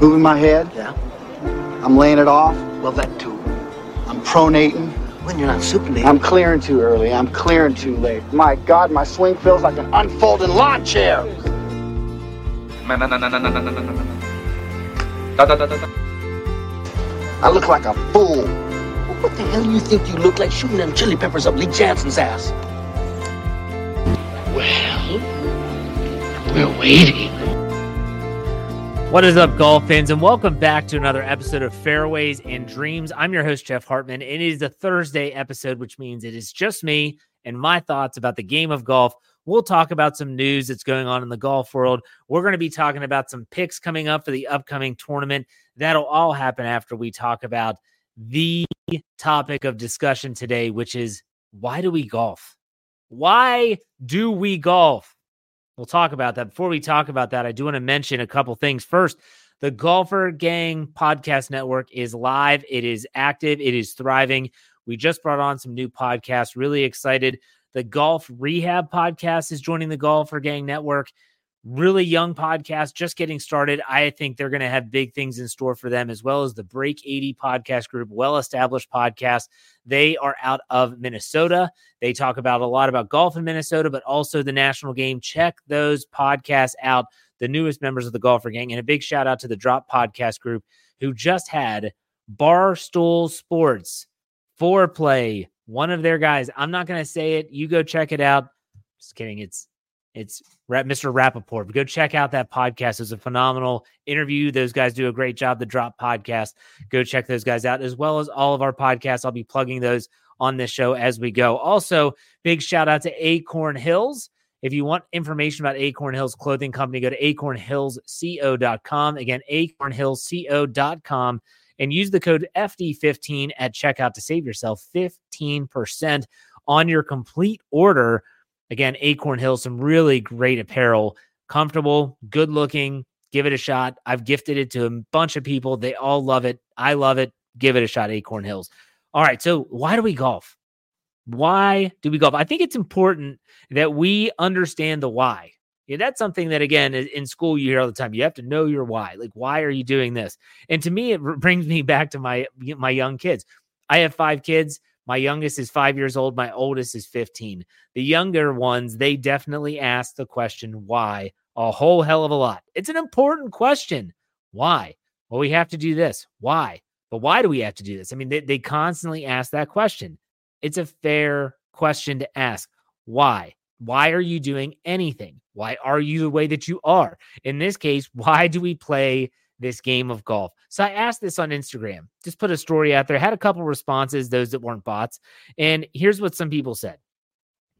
Moving my head. Yeah. I'm laying it off. Well, that too. I'm pronating. When you're not supinating. I'm clearing too early. I'm clearing too late. My God, my swing feels like an unfolding lawn chair. I look like a fool. What the hell do you think you look like shooting them chili peppers up Lee Janzen's ass? We're waiting. What is up, golf fans, and welcome back to another episode of Fairways and Dreams. I'm your host, Jeff Hartman, it is a Thursday episode, which means it is just me and my thoughts about the game of golf. We'll talk about some news that's going on in the golf world. We're going to be talking about some picks coming up for the upcoming tournament. That'll all happen after we talk about the topic of discussion today, which is why do we golf? Why do we golf? We'll talk about that. Before we talk about that, I do want to mention a couple things. First, the Golfer Gang Podcast Network is live, it is active, it is thriving. We just brought on some new podcasts. Really excited. The Golf Rehab Podcast is joining the Golfer Gang Network. Really young podcast, just getting started. I think they're going to have big things in store for them, as well as the Break 80 podcast group, well established podcast. They are out of Minnesota. They talk about a lot about golf in Minnesota, but also the national game. Check those podcasts out, the newest members of the Golfer Gang. And a big shout out to the Drop Podcast Group, who just had Barstool Sports Foreplay, one of their guys. I'm not going to say it. You go check it out. Just kidding. It's it's Mr. Rapaport. Go check out that podcast. It's a phenomenal interview. Those guys do a great job. The Drop Podcast. Go check those guys out, as well as all of our podcasts. I'll be plugging those on this show as we go. Also, big shout out to Acorn Hills. If you want information about Acorn Hills Clothing Company, go to acornhillsco.com. Again, acornhillsco.com and use the code FD15 at checkout to save yourself 15% on your complete order. Again, Acorn Hills, some really great apparel, comfortable, good looking. Give it a shot. I've gifted it to a bunch of people. They all love it. I love it. Give it a shot, Acorn Hills. All right. So, why do we golf? Why do we golf? I think it's important that we understand the why. Yeah, that's something that again in school you hear all the time. You have to know your why. Like, why are you doing this? And to me, it brings me back to my my young kids. I have five kids. My youngest is five years old. My oldest is 15. The younger ones, they definitely ask the question why a whole hell of a lot. It's an important question. Why? Well, we have to do this. Why? But why do we have to do this? I mean, they, they constantly ask that question. It's a fair question to ask. Why? Why are you doing anything? Why are you the way that you are? In this case, why do we play this game of golf? So I asked this on Instagram, just put a story out there, had a couple responses, those that weren't bots. And here's what some people said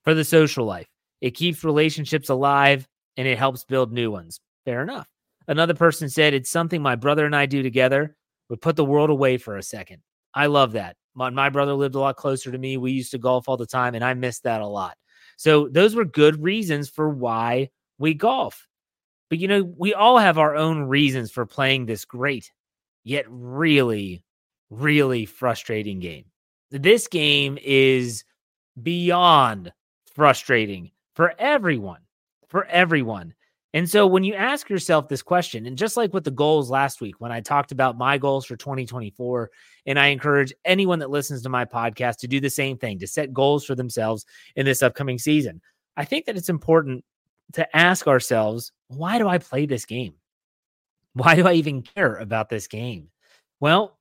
for the social life, it keeps relationships alive and it helps build new ones. Fair enough. Another person said, It's something my brother and I do together. We put the world away for a second. I love that. My, my brother lived a lot closer to me. We used to golf all the time, and I missed that a lot. So those were good reasons for why we golf. But you know, we all have our own reasons for playing this great, yet really, really frustrating game. This game is beyond frustrating for everyone, for everyone. And so when you ask yourself this question, and just like with the goals last week, when I talked about my goals for 2024, and I encourage anyone that listens to my podcast to do the same thing, to set goals for themselves in this upcoming season, I think that it's important to ask ourselves, why do I play this game? Why do I even care about this game? Well,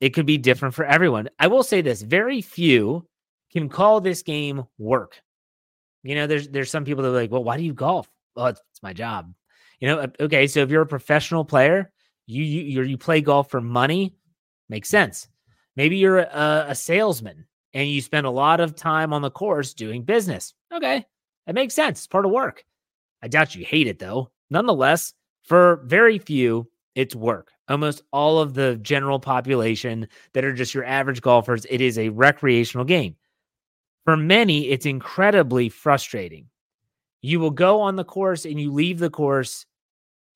it could be different for everyone. I will say this very few can call this game work. You know, there's there's some people that are like, well, why do you golf? Well, it's, it's my job. You know, uh, okay, so if you're a professional player, you you you play golf for money, makes sense. Maybe you're a, a salesman and you spend a lot of time on the course doing business. Okay, that makes sense. It's part of work. I doubt you hate it though. Nonetheless, for very few, it's work. Almost all of the general population that are just your average golfers, it is a recreational game. For many, it's incredibly frustrating. You will go on the course and you leave the course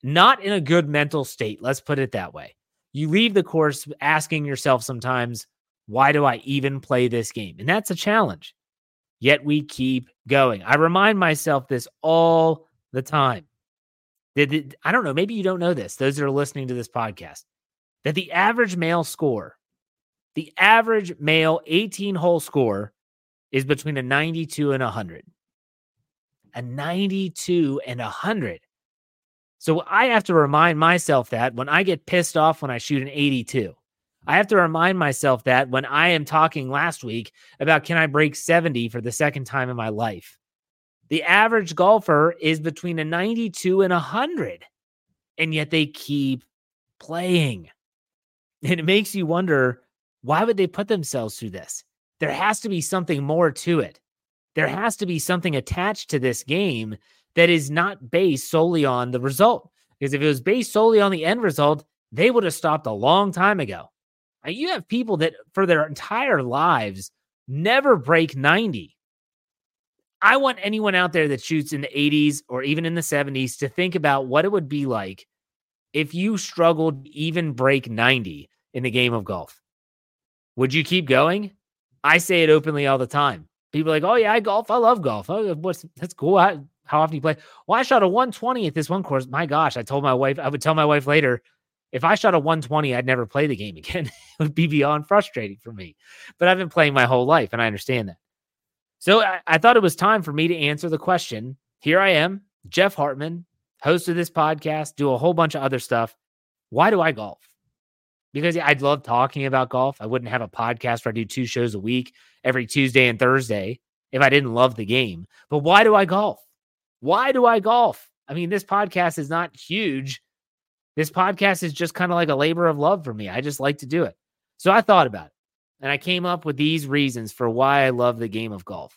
not in a good mental state. Let's put it that way. You leave the course asking yourself sometimes, why do I even play this game? And that's a challenge. Yet we keep going. I remind myself this all the time. I don't know, maybe you don't know this, those that are listening to this podcast, that the average male score, the average male 18 hole score is between a 92 and a 100. A 92 and a 100. So I have to remind myself that when I get pissed off when I shoot an 82. I have to remind myself that when I am talking last week about can I break 70 for the second time in my life. The average golfer is between a 92 and a 100, and yet they keep playing. And it makes you wonder why would they put themselves through this? There has to be something more to it. There has to be something attached to this game that is not based solely on the result. Because if it was based solely on the end result, they would have stopped a long time ago. You have people that for their entire lives never break 90. I want anyone out there that shoots in the 80s or even in the 70s to think about what it would be like if you struggled even break 90 in the game of golf. Would you keep going? I say it openly all the time. People like, "Oh yeah, I golf. I love golf. Oh, what's that's cool. How often you play? Well, I shot a 120 at this one course. My gosh, I told my wife. I would tell my wife later, if I shot a 120, I'd never play the game again. it would be beyond frustrating for me. But I've been playing my whole life, and I understand that. So I, I, thought it was time for me to answer the question. Here I am, Jeff Hartman, host of this podcast, do a whole bunch of other stuff. Why do I golf? Because I'd love talking about golf. I wouldn't have a podcast where I do two shows a week every Tuesday and Thursday if I didn't love the game. But why do I golf? Why do I golf? I mean, this podcast is not huge. This podcast is just kind of like a labor of love for me. I just like to do it. So I thought about it. And I came up with these reasons for why I love the game of golf,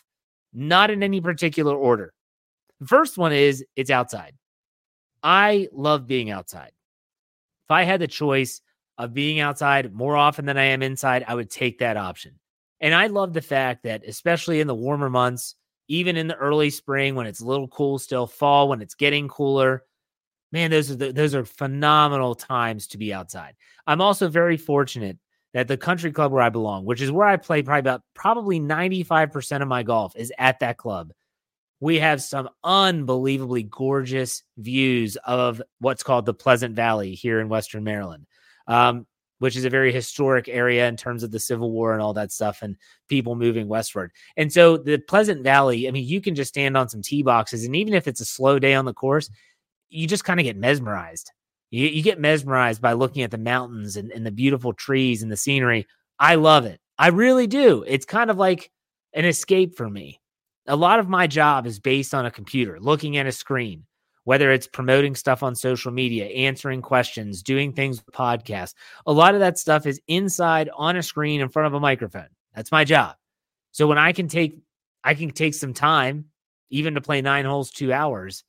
not in any particular order. The first one is it's outside. I love being outside. If I had the choice of being outside more often than I am inside, I would take that option. And I love the fact that, especially in the warmer months, even in the early spring when it's a little cool still, fall when it's getting cooler, man, those are the, those are phenomenal times to be outside. I'm also very fortunate that the country club where I belong, which is where I play probably about probably 95% of my golf is at that club. We have some unbelievably gorgeous views of what's called the Pleasant Valley here in Western Maryland, um, which is a very historic area in terms of the Civil War and all that stuff and people moving westward. And so the Pleasant Valley, I mean, you can just stand on some tee boxes, and even if it's a slow day on the course, you just kind of get mesmerized. You, you get mesmerized by looking at the mountains and, and the beautiful trees and the scenery. I love it. I really do. It's kind of like an escape for me. A lot of my job is based on a computer, looking at a screen, whether it's promoting stuff on social media, answering questions, doing things with podcasts. A lot of that stuff is inside on a screen in front of a microphone. That's my job. So when I can take I can take some time even to play 9 holes 2 hours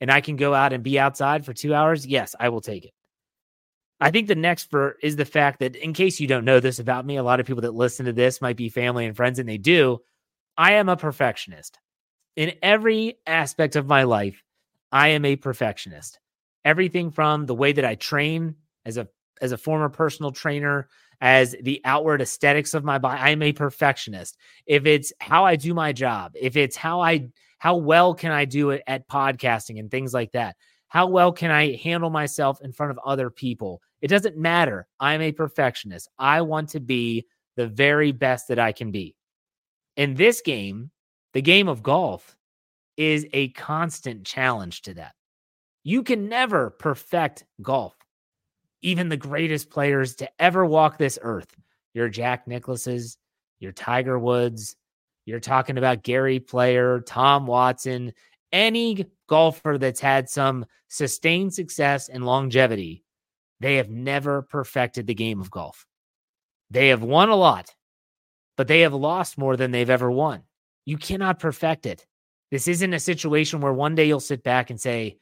and I can go out and be outside for two hours, yes, I will take it. I think the next for is the fact that in case you don't know this about me, a lot of people that listen to this might be family and friends, and they do. I am a perfectionist. In every aspect of my life, I am a perfectionist. Everything from the way that I train as a as a former personal trainer, as the outward aesthetics of my body, I am a perfectionist. If it's how I do my job, if it's how I how well can I do it at podcasting and things like that? How well can I handle myself in front of other people? It doesn't matter. I'm a perfectionist. I want to be the very best that I can be. In this game, the game of golf is a constant challenge to that. You can never perfect golf. Even the greatest players to ever walk this earth, your Jack Nicklaus's, your Tiger Woods, you're talking about Gary Player, Tom Watson, any golfer that's had some sustained success and longevity, they have never perfected the game of golf. They have won a lot, but they have lost more than they've ever won. You cannot perfect it. This isn't a situation where one day you'll sit back and say,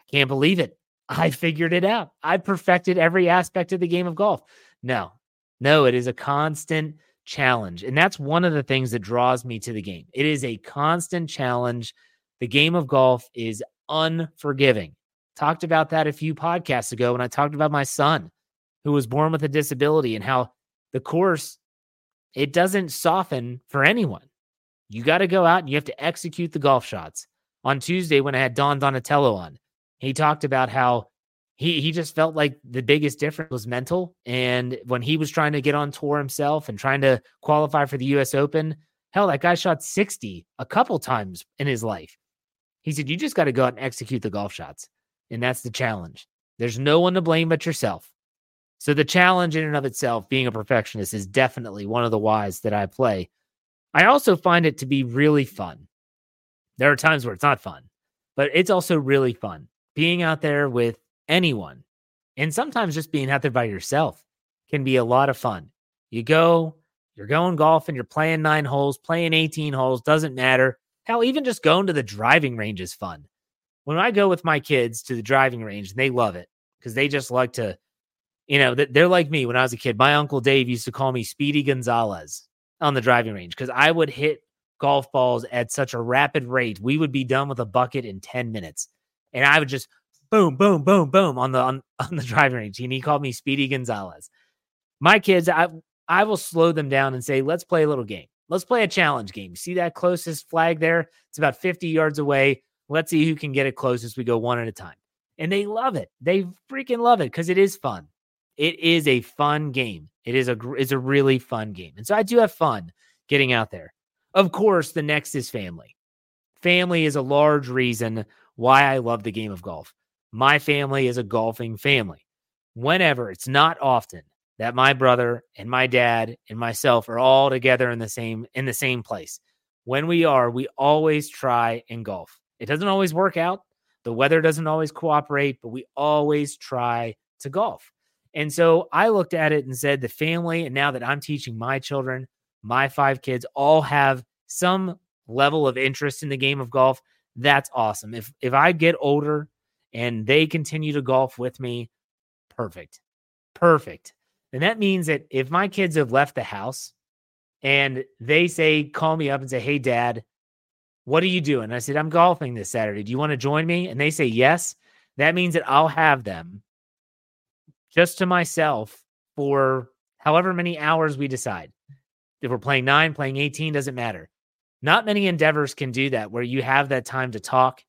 I can't believe it. I figured it out. I perfected every aspect of the game of golf. No, no, it is a constant challenge. And that's one of the things that draws me to the game. It is a constant challenge. The game of golf is unforgiving. Talked about that a few podcasts ago when I talked about my son who was born with a disability and how the course it doesn't soften for anyone. You got to go out and you have to execute the golf shots. On Tuesday when I had Don Donatello on, He talked about how he he just felt like the biggest difference was mental. And when he was trying to get on tour himself and trying to qualify for the US Open, hell, that guy shot 60 a couple times in his life. He said, You just got to go out and execute the golf shots. And that's the challenge. There's no one to blame but yourself. So the challenge in and of itself, being a perfectionist, is definitely one of the whys that I play. I also find it to be really fun. There are times where it's not fun, but it's also really fun being out there with anyone. And sometimes just being out there by yourself can be a lot of fun. You go, you're going golfing, you're playing nine holes, playing 18 holes, doesn't matter. Hell, even just going to the driving range is fun. When I go with my kids to the driving range, they love it because they just like to, you know, they're like me when I was a kid. My uncle Dave used to call me Speedy Gonzalez on the driving range because I would hit golf balls at such a rapid rate. We would be done with a bucket in 10 minutes. And I would just boom, boom, boom, boom on the on, on the driving range. And he called me Speedy Gonzalez. My kids, I I will slow them down and say, let's play a little game. Let's play a challenge game. See that closest flag there? It's about 50 yards away. Let's see who can get it closest. We go one at a time. And they love it. They freaking love it because it is fun. It is a fun game. It is a it's a really fun game. And so I do have fun getting out there. Of course, the next is family. Family is a large reason why I love the game of golf. My family is a golfing family. Whenever, it's not often that my brother and my dad and myself are all together in the same in the same place. When we are, we always try and golf. It doesn't always work out. The weather doesn't always cooperate, but we always try to golf. And so I looked at it and said the family and now that I'm teaching my children, my five kids all have some level of interest in the game of golf. That's awesome. If if I get older and they continue to golf with me, perfect. Perfect. And that means that if my kids have left the house and they say, call me up and say, Hey, dad, what are you doing? I said, I'm golfing this Saturday. Do you want to join me? And they say, Yes. That means that I'll have them just to myself for however many hours we decide. If we're playing nine, playing 18, doesn't matter. Not many endeavors can do that where you have that time to talk,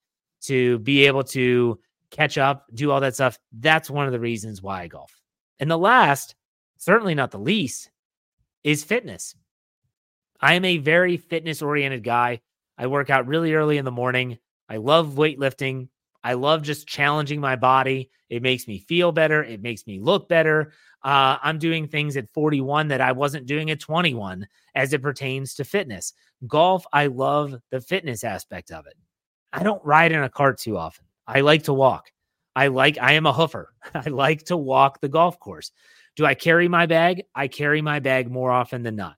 to be able to catch up, do all that stuff. That's one of the reasons why I golf. And the last, certainly not the least, is fitness. I am a very fitness oriented guy. I work out really early in the morning. I love weightlifting. I love just challenging my body. It makes me feel better. It makes me look better. Uh, I'm doing things at 41 that I wasn't doing at 21 as it pertains to fitness. Golf, I love the fitness aspect of it. I don't ride in a cart too often. I like to walk. I like, I am a hoofer. I like to walk the golf course. Do I carry my bag? I carry my bag more often than not.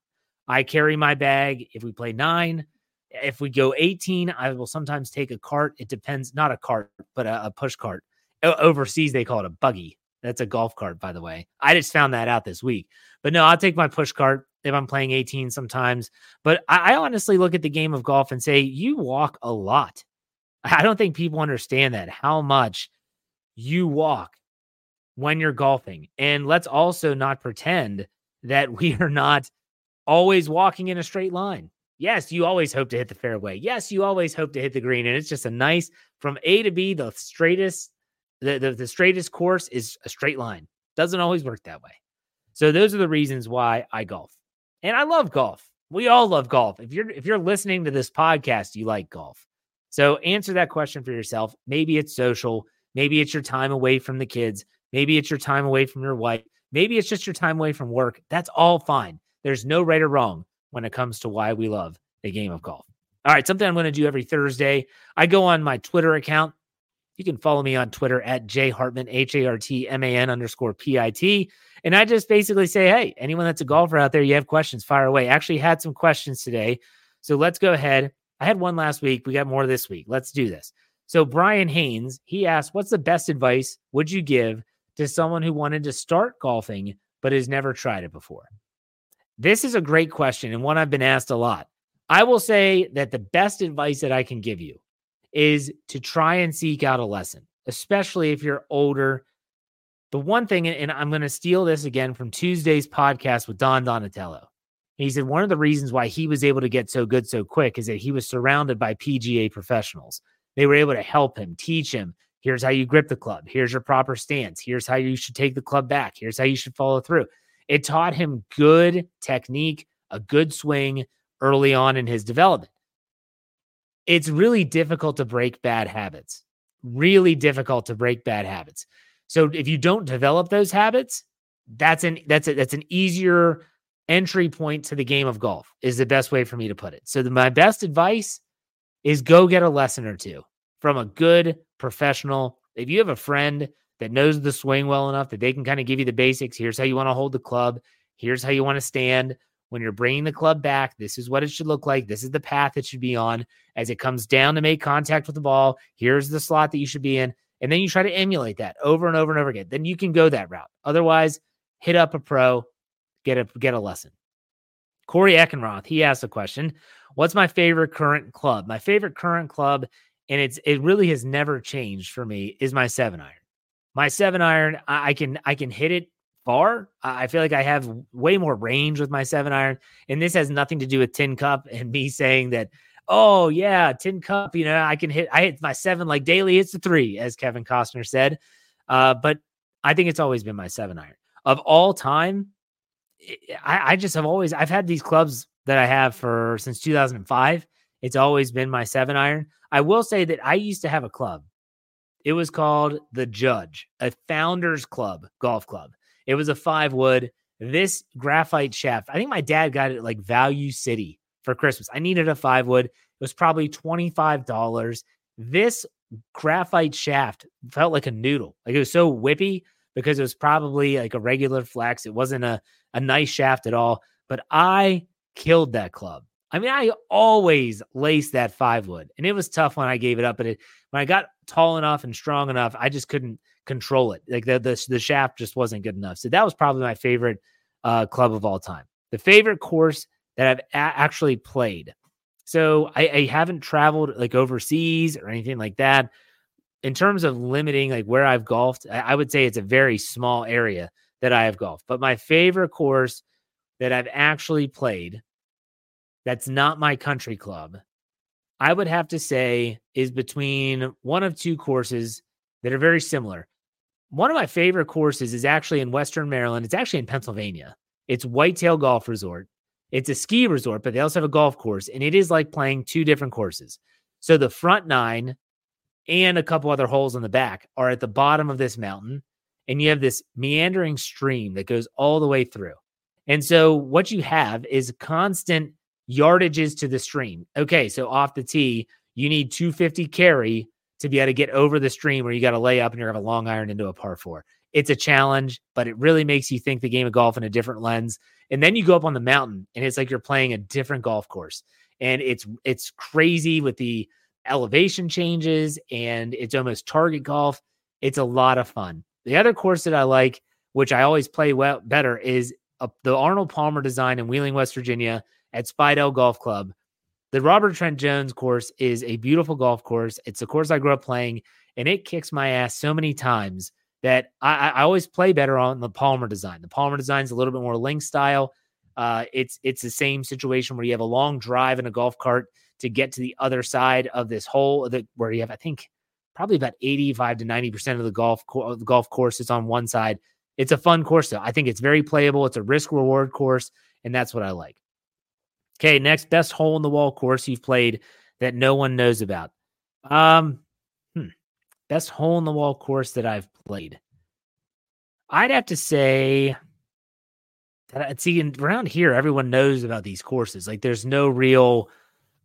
I carry my bag if we play nine. If we go 18, I will sometimes take a cart. It depends, not a cart, but a, a push cart. O- overseas, they call it a buggy. That's a golf cart, by the way. I just found that out this week. But no, I'll take my push cart if I'm playing 18 sometimes. But I, I honestly look at the game of golf and say, you walk a lot. I don't think people understand that how much you walk when you're golfing. And let's also not pretend that we are not always walking in a straight line. Yes, you always hope to hit the fairway. Yes, you always hope to hit the green. And it's just a nice from A to B, the straightest, the, the, the straightest course is a straight line. Doesn't always work that way. So those are the reasons why I golf. And I love golf. We all love golf. If you're if you're listening to this podcast, you like golf. So answer that question for yourself. Maybe it's social. Maybe it's your time away from the kids. Maybe it's your time away from your wife. Maybe it's just your time away from work. That's all fine. There's no right or wrong when it comes to why we love the game of golf. All right, something I'm going to do every Thursday. I go on my Twitter account. You can follow me on Twitter at J Hartman, H A R T M A N underscore P I T. And I just basically say, hey, anyone that's a golfer out there, you have questions, fire away. Actually, had some questions today. So let's go ahead I had one last week. We got more this week. Let's do this. So Brian Haynes, he asked, "What's the best advice would you give to someone who wanted to start golfing but has never tried it before?" This is a great question and one I've been asked a lot. I will say that the best advice that I can give you is to try and seek out a lesson, especially if you're older. The one thing, and I'm going to steal this again from Tuesday's podcast with Don Donatello. He said one of the reasons why he was able to get so good so quick is that he was surrounded by PGA professionals. They were able to help him, teach him. Here's how you grip the club. Here's your proper stance. Here's how you should take the club back. Here's how you should follow through. It taught him good technique, a good swing early on in his development. It's really difficult to break bad habits. Really difficult to break bad habits. So if you don't develop those habits, that's an that's a, that's an easier entry point to the game of golf is the best way for me to put it. So the, my best advice is go get a lesson or two from a good professional. If you have a friend that knows the swing well enough that they can kind of give you the basics, here's how you want to hold the club, here's how you want to stand. When you're bringing the club back, this is what it should look like. This is the path it should be on. As it comes down to make contact with the ball, here's the slot that you should be in. And then you try to emulate that over and over and over again. Then you can go that route. Otherwise, hit up a pro, get a get a lesson. Corey Eckenroth, he asked a question. What's my favorite current club? My favorite current club, and it's it really has never changed for me, is my seven iron. My seven iron, I, I can I can hit it far. I feel like I have way more range with my seven iron. And this has nothing to do with Tin Cup and me saying that, oh yeah, Tin Cup, you know, I can hit I hit my seven like daily, it's a three, as Kevin Costner said. Uh, but I think it's always been my seven iron of all time, I, I just have always I've had these clubs that I have for since 2005. It's always been my seven iron. I will say that I used to have a club. It was called the Judge, a founders club golf club. It was a five wood. This graphite shaft, I think my dad got it like Value City for Christmas. I needed a five wood. It was probably $25. This graphite shaft felt like a noodle. Like it was so whippy because it was probably like a regular flex. It wasn't a, a nice shaft at all, but I killed that club. I mean, I always laced that five wood, and it was tough when I gave it up. But it, when I got tall enough and strong enough, I just couldn't control it. Like the the, the shaft just wasn't good enough. So that was probably my favorite uh, club of all time. The favorite course that I've a- actually played. So I, I haven't traveled like overseas or anything like that in terms of limiting like where I've golfed, I would say it's a very small area that I have golfed. But my favorite course that I've actually played that's not my country club, I would have to say is between one of two courses that are very similar. One of my favorite courses is actually in Western Maryland. It's actually in Pennsylvania. It's Whitetail Golf Resort. It's a ski resort, but they also have a golf course, and it is like playing two different courses. So the front nine and a couple other holes in the back are at the bottom of this mountain. And you have this meandering stream that goes all the way through. And so what you have is constant yardages to the stream. Okay, so off the tee, you need 250 carry to be able to get over the stream where you got to lay up and you're have a long iron into a par four. It's a challenge, but it really makes you think the game of golf in a different lens. And then you go up on the mountain and it's like you're playing a different golf course. And it's it's crazy with the elevation changes and it's almost target golf. It's a lot of fun. The other course that I like, which I always play well better, is uh, the Arnold Palmer design in Wheeling, West Virginia at Speidel Golf Club. The Robert Trent Jones course is a beautiful golf course. It's a course I grew up playing, and it kicks my ass so many times that I, I always play better on the Palmer design. The Palmer design is a little bit more link style. Uh, it's it's the same situation where you have a long drive in a golf cart to get to the other side of this hole that where you have, I think, probably about 85 to 90% of the golf co- golf course is on one side. It's a fun course though. I think it's very playable. It's a risk reward course, and that's what I like. Okay, next best hole in the wall course you've played that no one knows about. Um, hmm, best hole in the wall course that I've played. I'd have to say that I see around here, everyone knows about these courses. Like, there's no real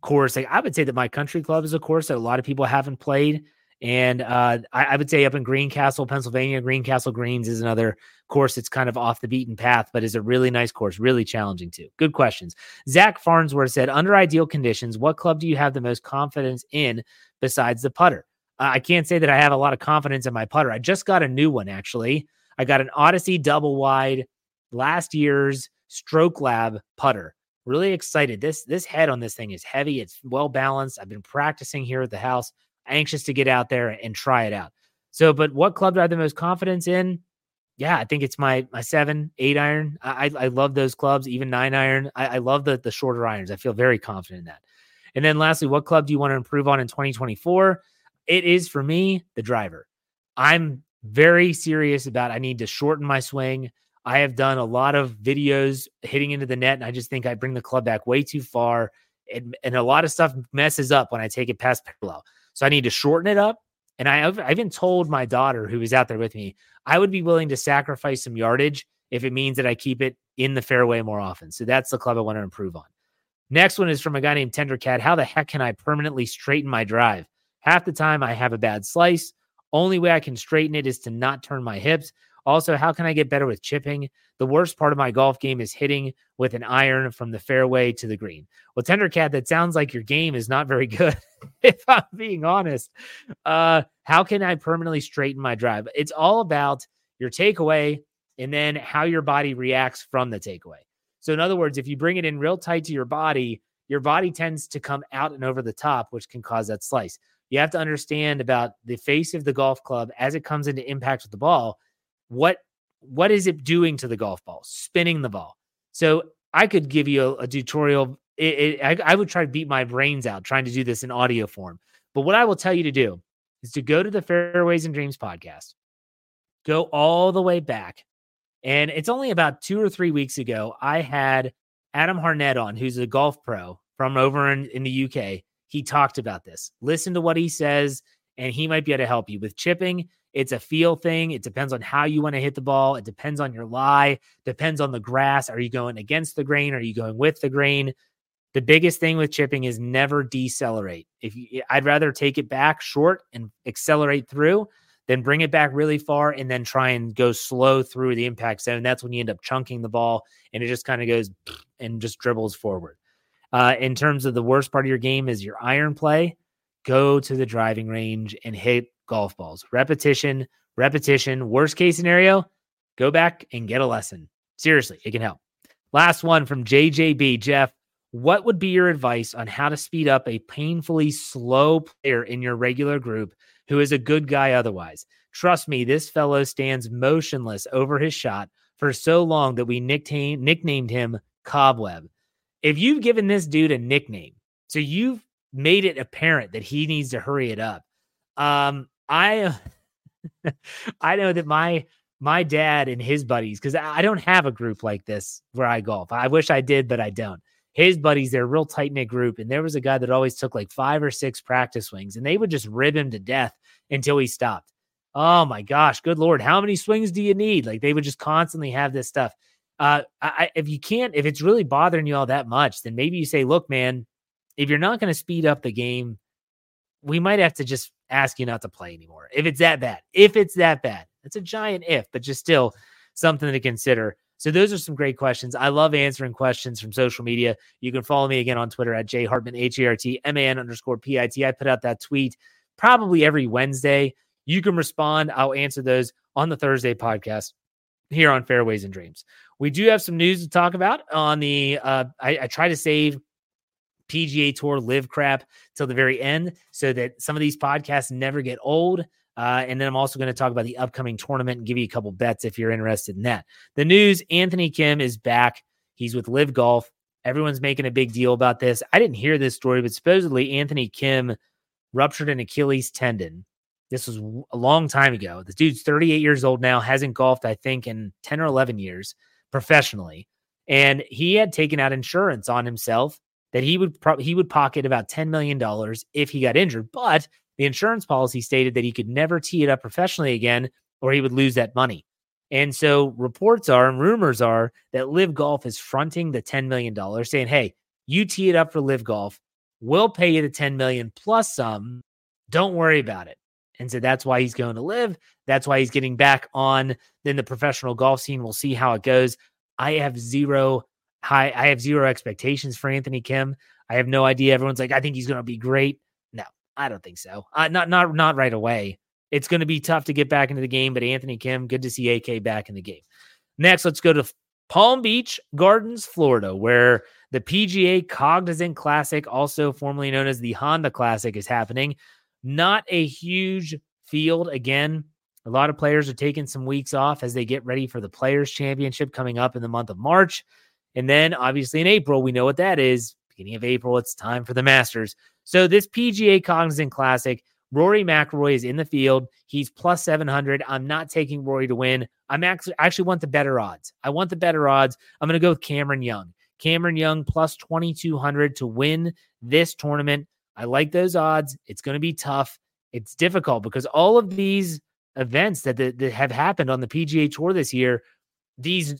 course. Like I would say that my country club is a course that a lot of people haven't played. And uh, I, I, would say up in Greencastle, Pennsylvania, Greencastle Greens is another course that's kind of off the beaten path, but is a really nice course, really challenging too. Good questions. Zach Farnsworth said, under ideal conditions, what club do you have the most confidence in besides the putter? Uh, I can't say that I have a lot of confidence in my putter. I just got a new one actually. I got an Odyssey double wide last year's Stroke Lab putter really excited. This this head on this thing is heavy. It's well balanced. I've been practicing here at the house. Anxious to get out there and try it out. So, but what club do I have the most confidence in? Yeah, I think it's my my seven, eight iron. I I, love those clubs, even nine iron. I, I love the the shorter irons. I feel very confident in that. And then lastly, what club do you want to improve on in 2024? It is for me the driver. I'm very serious about I need to shorten my swing. I have done a lot of videos hitting into the net, and I just think I bring the club back way too far. And, and a lot of stuff messes up when I take it past parallel. So I need to shorten it up. And I, I even told my daughter, who was out there with me, I would be willing to sacrifice some yardage if it means that I keep it in the fairway more often. So that's the club I want to improve on. Next one is from a guy named Tendercat. How the heck can I permanently straighten my drive? Half the time I have a bad slice. Only way I can straighten it is to not turn my hips. Also, how can I get better with chipping? The worst part of my golf game is hitting with an iron from the fairway to the green. Well, Tendercat, that sounds like your game is not very good, if I'm being honest. Uh, how can I permanently straighten my drive? It's all about your takeaway and then how your body reacts from the takeaway. So, in other words, if you bring it in real tight to your body, your body tends to come out and over the top, which can cause that slice. You have to understand about the face of the golf club as it comes into impact with the ball what what is it doing to the golf ball? Spinning the ball. So I could give you a, a tutorial. It, it, I, I would try to beat my brains out trying to do this in audio form. But what I will tell you to do is to go to the Fairways and Dreams podcast, go all the way back. And it's only about two or three weeks ago, I had Adam Harnett on, who's a golf pro from over in, in the UK. He talked about this. Listen to what he says, and he might be able to help you with chipping it's a feel thing. It depends on how you want to hit the ball. It depends on your lie, depends on the grass. Are you going against the grain? Are you going with the grain? The biggest thing with chipping is never decelerate. If you, I'd rather take it back short and accelerate through than bring it back really far and then try and go slow through the impact zone. That's when you end up chunking the ball and it just kind of goes and just dribbles forward. Uh, in terms of the worst part of your game is your iron play. Go to the driving range and hit golf balls. Repetition, repetition. Worst case scenario, go back and get a lesson. Seriously, it can help. Last one from JJB. Jeff, what would be your advice on how to speed up a painfully slow player in your regular group who is a good guy otherwise? Trust me, this fellow stands motionless over his shot for so long that we nicknamed, him Cobweb. If you've given this dude a nickname, so you've made it apparent that he needs to hurry it up. Um, I I know that my my dad and his buddies, because I don't have a group like this where I golf. I wish I did, but I don't. His buddies, they're a real tight knit group. And there was a guy that always took like five or six practice swings, and they would just rib him to death until he stopped. Oh my gosh, good lord, how many swings do you need? Like they would just constantly have this stuff. Uh, I, if you can't, if it's really bothering you all that much, then maybe you say, look, man, if you're not going to speed up the game, we might have to just ask you not to play anymore. If it's that bad, if it's that bad, it's a giant if, but just still something to consider. So those are some great questions. I love answering questions from social media. You can follow me again on Twitter at J Hartman, H A R T M A N underscore P I T. I put out that tweet probably every Wednesday. You can respond. I'll answer those on the Thursday podcast here on Fairways and Dreams. We do have some news to talk about on the, uh, I, I try to save PGA Tour LIV crap till the very end so that some of these podcasts never get old. Uh, and then I'm also going to talk about the upcoming tournament and give you a couple bets if you're interested in that. The news Anthony Kim is back. He's with LIV Golf. Everyone's making a big deal about this. I didn't hear this story, but supposedly Anthony Kim ruptured an Achilles tendon. This was a long time ago. The dude's 38 years old now, hasn't golfed, I think, in 10 or 11 years professionally. And he had taken out insurance on himself that he would pro- he would pocket about $10 million if he got injured. But the insurance policy stated that he could never tee it up professionally again or he would lose that money. And so reports are and rumors are that LIV Golf is fronting the $10 million, saying, hey, you tee it up for LIV Golf. We'll pay you the 10 million plus some. Don't worry about it. And so that's why he's going to LIV. That's why he's getting back on then the professional golf scene. We'll see how it goes. I have zero high. I have zero expectations for Anthony Kim. I have no idea. Everyone's like, I think he's going to be great. No, I don't think so. Uh, not not not right away. It's going to be tough to get back into the game. But Anthony Kim, good to see AK back in the game. Next, let's go to Palm Beach Gardens, Florida, where the PGA Cognizant Classic, also formerly known as the Honda Classic, is happening. Not a huge field again. A lot of players are taking some weeks off as they get ready for the Players Championship coming up in the month of March. And then obviously in April, we know what that is. Beginning of April, it's time for the Masters. So this PGA Cognizant Classic Rory McIlroy is in the field. He's plus 700. I'm not taking Rory to win. I'm actually I actually want the better odds. I want the better odds. I'm going to go with Cameron Young. Cameron Young plus 2200 to win this tournament. I like those odds. It's going to be tough. It's difficult because all of these events that, that, that have happened on the PGA Tour this year, these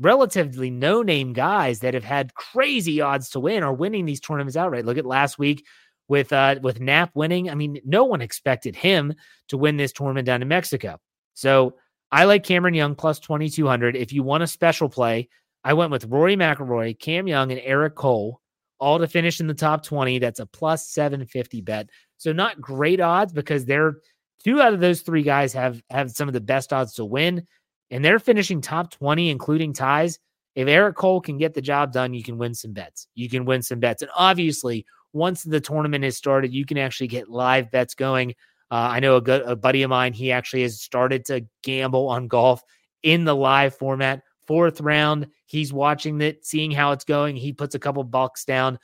relatively no name guys that have had crazy odds to win are winning these tournaments outright. Look at last week with uh with Knapp winning. I mean, no one expected him to win this tournament down in Mexico. So I like Cameron Young plus 2200. If you want a special play, I went with Rory McIlroy, Cam Young, and Eric Cole, all to finish in the top 20. That's a plus 750 bet. So not great odds because they're two out of those three guys have have some of the best odds to win and they're finishing top 20, including ties. If Eric Cole can get the job done, you can win some bets. You can win some bets. And obviously, once the tournament has started, you can actually get live bets going. Uh, I know a, good, a buddy of mine, he actually has started to gamble on golf in the live format. Fourth round, he's watching it, seeing how it's going. He puts a couple bucks down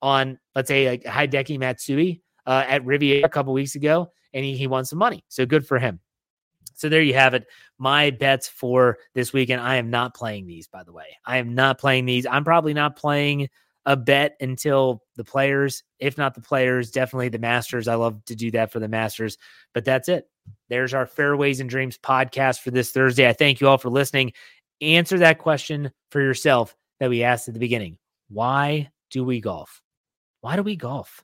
on, let's say, like Hideki Matsui uh, at Riviera a couple weeks ago, and he, he won some money. So good for him. So there you have it. My bets for this weekend. I am not playing these, by the way. I am not playing these. I'm probably not playing a bet until the players, if not the players, definitely the Masters. I love to do that for the Masters, but that's it. There's our Fairways and Dreams podcast for this Thursday. I thank you all for listening. Answer that question for yourself that we asked at the beginning. Why do we golf? Why do we golf?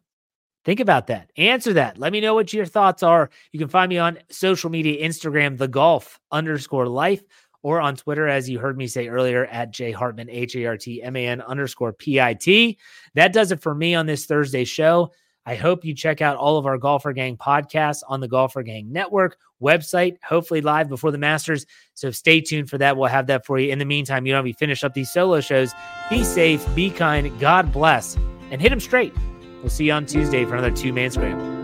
Think about that. Answer that. Let me know what your thoughts are. You can find me on social media, Instagram, the golf underscore life, or on Twitter, as you heard me say earlier, at J Hartman, H A R T M A N underscore P I T. That does it for me on this Thursday show. I hope you check out all of our Golfer Gang podcasts on the Golfer Gang Network website, hopefully live before the Masters. So stay tuned for that. We'll have that for you. In the meantime, you know, we finish up these solo shows. Be safe, be kind, God bless, and hit them straight. We'll see you on Tuesday for another two man scramble.